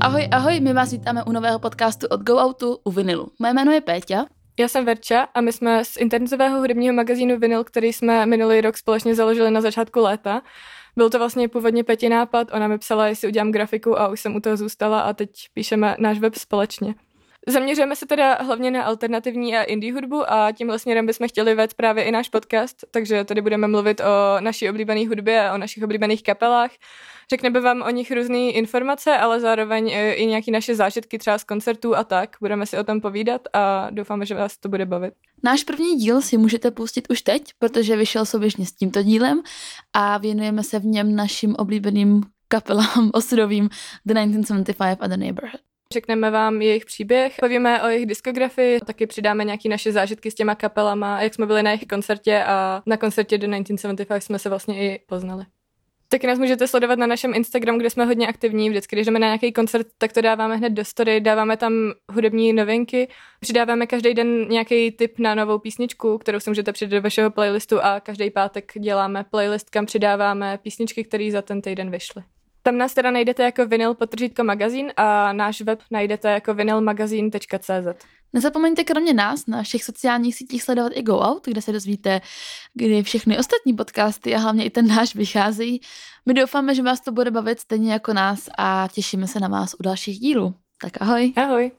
Ahoj, ahoj, my vás vítáme u nového podcastu od Go Outu u Vinilu. Moje jméno je Péťa. Já jsem Verča a my jsme z internetového hudebního magazínu Vinyl, který jsme minulý rok společně založili na začátku léta. Byl to vlastně původně Peti nápad, ona mi psala, jestli udělám grafiku a už jsem u toho zůstala a teď píšeme náš web společně. Zaměřujeme se teda hlavně na alternativní a indie hudbu a tímhle směrem bychom chtěli vést právě i náš podcast, takže tady budeme mluvit o naší oblíbené hudbě a o našich oblíbených kapelách. Řekneme vám o nich různé informace, ale zároveň i nějaké naše zážitky třeba z koncertů a tak. Budeme si o tom povídat a doufáme, že vás to bude bavit. Náš první díl si můžete pustit už teď, protože vyšel souběžně s tímto dílem a věnujeme se v něm našim oblíbeným kapelám osudovým The 1975 a The Neighborhood. Řekneme vám jejich příběh, povíme o jejich diskografii, taky přidáme nějaké naše zážitky s těma kapelama, jak jsme byli na jejich koncertě a na koncertě The 1975 jsme se vlastně i poznali. Taky nás můžete sledovat na našem Instagramu, kde jsme hodně aktivní. Vždycky, když jdeme na nějaký koncert, tak to dáváme hned do story, dáváme tam hudební novinky, přidáváme každý den nějaký tip na novou písničku, kterou si můžete přidat do vašeho playlistu a každý pátek děláme playlist, kam přidáváme písničky, které za ten týden vyšly. Tam nás teda najdete jako vinyl potržítko magazín a náš web najdete jako vinylmagazín.cz. Nezapomeňte kromě nás na všech sociálních sítích sledovat i Go Out, kde se dozvíte, kdy všechny ostatní podcasty a hlavně i ten náš vycházejí. My doufáme, že vás to bude bavit stejně jako nás a těšíme se na vás u dalších dílů. Tak ahoj. Ahoj.